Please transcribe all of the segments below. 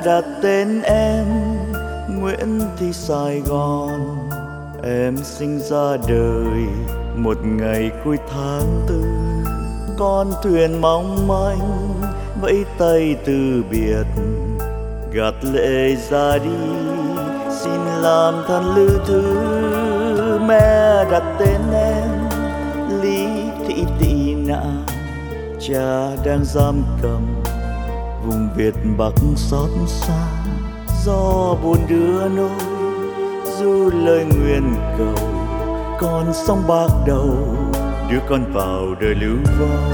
đặt tên em, Nguyễn Thị Sài Gòn. Em sinh ra đời một ngày cuối tháng tư. Con thuyền mong manh, vẫy tay từ biệt. Gạt lệ ra đi, xin làm thân lữ thứ. Mẹ đặt tên em, Lý Thị Tị Nạn Cha đang giam cầm vùng Việt Bắc xót xa. Do buồn đưa nôi du lời nguyện cầu con sông bạc đầu đưa con vào đời lưu vong.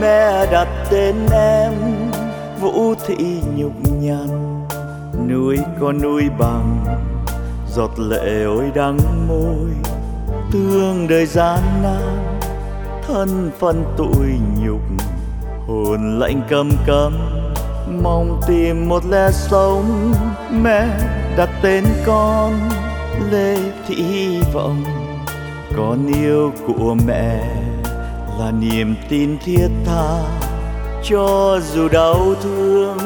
Mẹ đặt tên em, vũ thị nhục nhằn nuôi con nuôi bằng, giọt lệ ôi đắng môi. Thương đời gian nan thân phận tụi nhục. Hồn lạnh cầm câm mong tìm một lẽ sống. Mẹ đặt tên con, lê thị hy vọng. Con yêu của mẹ là niềm tin thiết tha. Cho dù đau thương,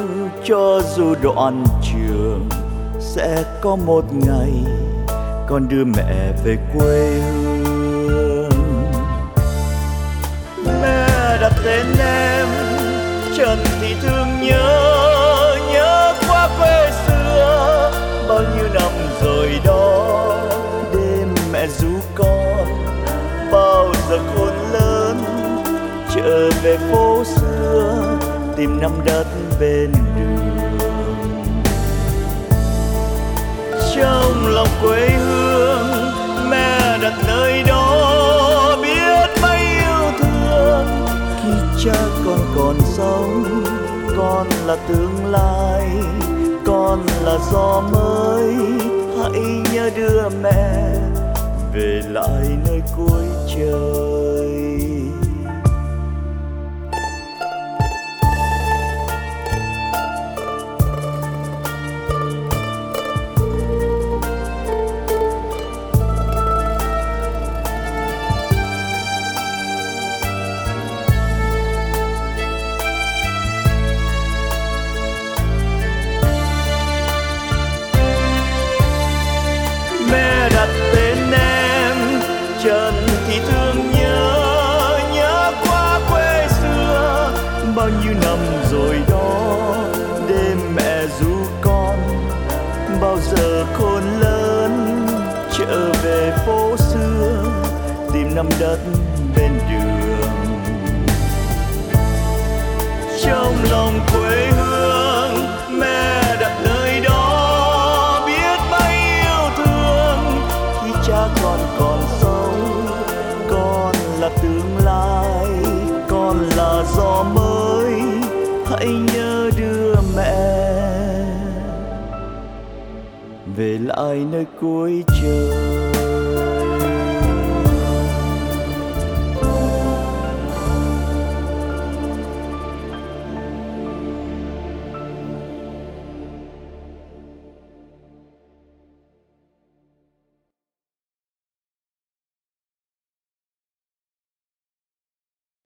cho dù đoạn trường, sẽ có một ngày con đưa mẹ về quê hương. Tên em. Trần thì thương nhớ nhớ quá quê xưa. Bao nhiêu năm rồi đó, đêm mẹ ru con. Bao giờ khôn lớn, trở về phố xưa. Tìm năm đất bên đường. Trong lòng quê hương cha con còn sống, con là tương lai, con là gió mới. Hãy nhớ đưa mẹ về lại nơi cuối trời. Khôn lớn trở về phố xưa tìm năm đất bên đường. Trong lòng quê về lại nơi cuối trời.